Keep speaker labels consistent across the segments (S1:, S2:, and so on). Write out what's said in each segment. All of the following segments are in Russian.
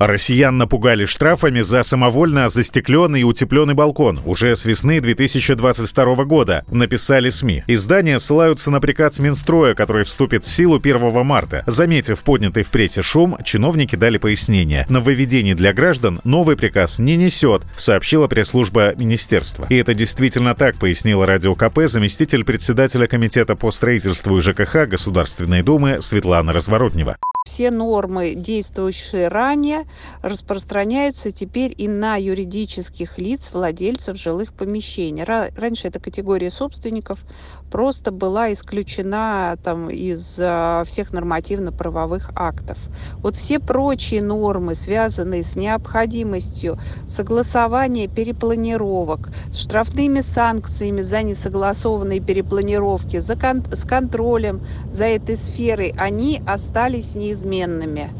S1: Россиян напугали штрафами за самовольно застекленный и утепленный балкон уже с весны 2022 года, написали СМИ. Издания ссылаются на приказ Минстроя, который вступит в силу 1 марта. Заметив поднятый в прессе шум, чиновники дали пояснение. Нововведений для граждан новый приказ не несет, сообщила пресс-служба министерства. И это действительно так, пояснила Радио КП заместитель председателя Комитета по строительству и ЖКХ Государственной Думы Светлана Разворотнева.
S2: Все нормы, действующие ранее, распространяются теперь и на юридических лиц, владельцев жилых помещений. Раньше эта категория собственников просто была исключена там, из а, всех нормативно-правовых актов. Вот все прочие нормы, связанные с необходимостью согласования перепланировок, с штрафными санкциями за несогласованные перепланировки, за кон- с контролем за этой сферой, они остались неизменными неизменными.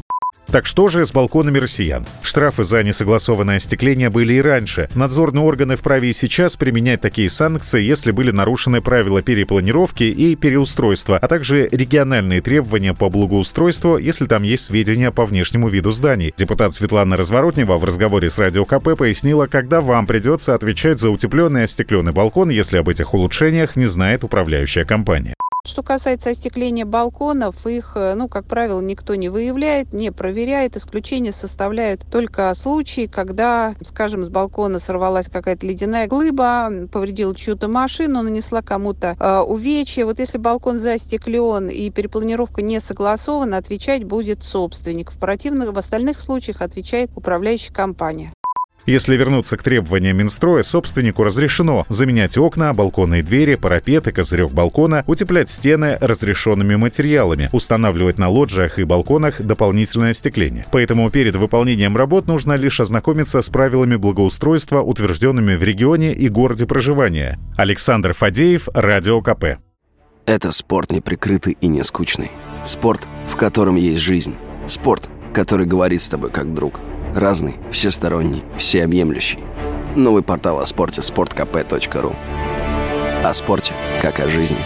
S1: Так что же с балконами россиян? Штрафы за несогласованное остекление были и раньше. Надзорные органы вправе и сейчас применять такие санкции, если были нарушены правила перепланировки и переустройства, а также региональные требования по благоустройству, если там есть сведения по внешнему виду зданий. Депутат Светлана Разворотнева в разговоре с Радио КП пояснила, когда вам придется отвечать за утепленный и остекленный балкон, если об этих улучшениях не знает управляющая компания.
S2: Что касается остекления балконов, их, э, ну, как правило, никто не выявляет, не проверяет. Исключение составляют только случаи, когда, скажем, с балкона сорвалась какая-то ледяная глыба, повредила чью-то машину, нанесла кому-то э, увечье. Вот если балкон застеклен и перепланировка не согласована, отвечать будет собственник. В противных, в остальных случаях отвечает управляющая компания.
S1: Если вернуться к требованиям Минстроя, собственнику разрешено заменять окна, балконные двери, парапеты, козырек балкона, утеплять стены разрешенными материалами, устанавливать на лоджиях и балконах дополнительное остекление. Поэтому перед выполнением работ нужно лишь ознакомиться с правилами благоустройства, утвержденными в регионе и городе проживания. Александр Фадеев, Радио КП.
S3: Это спорт неприкрытый и не скучный. Спорт, в котором есть жизнь. Спорт, который говорит с тобой как друг – Разный, всесторонний, всеобъемлющий. Новый портал о спорте – sportkp.ru О спорте, как о жизни.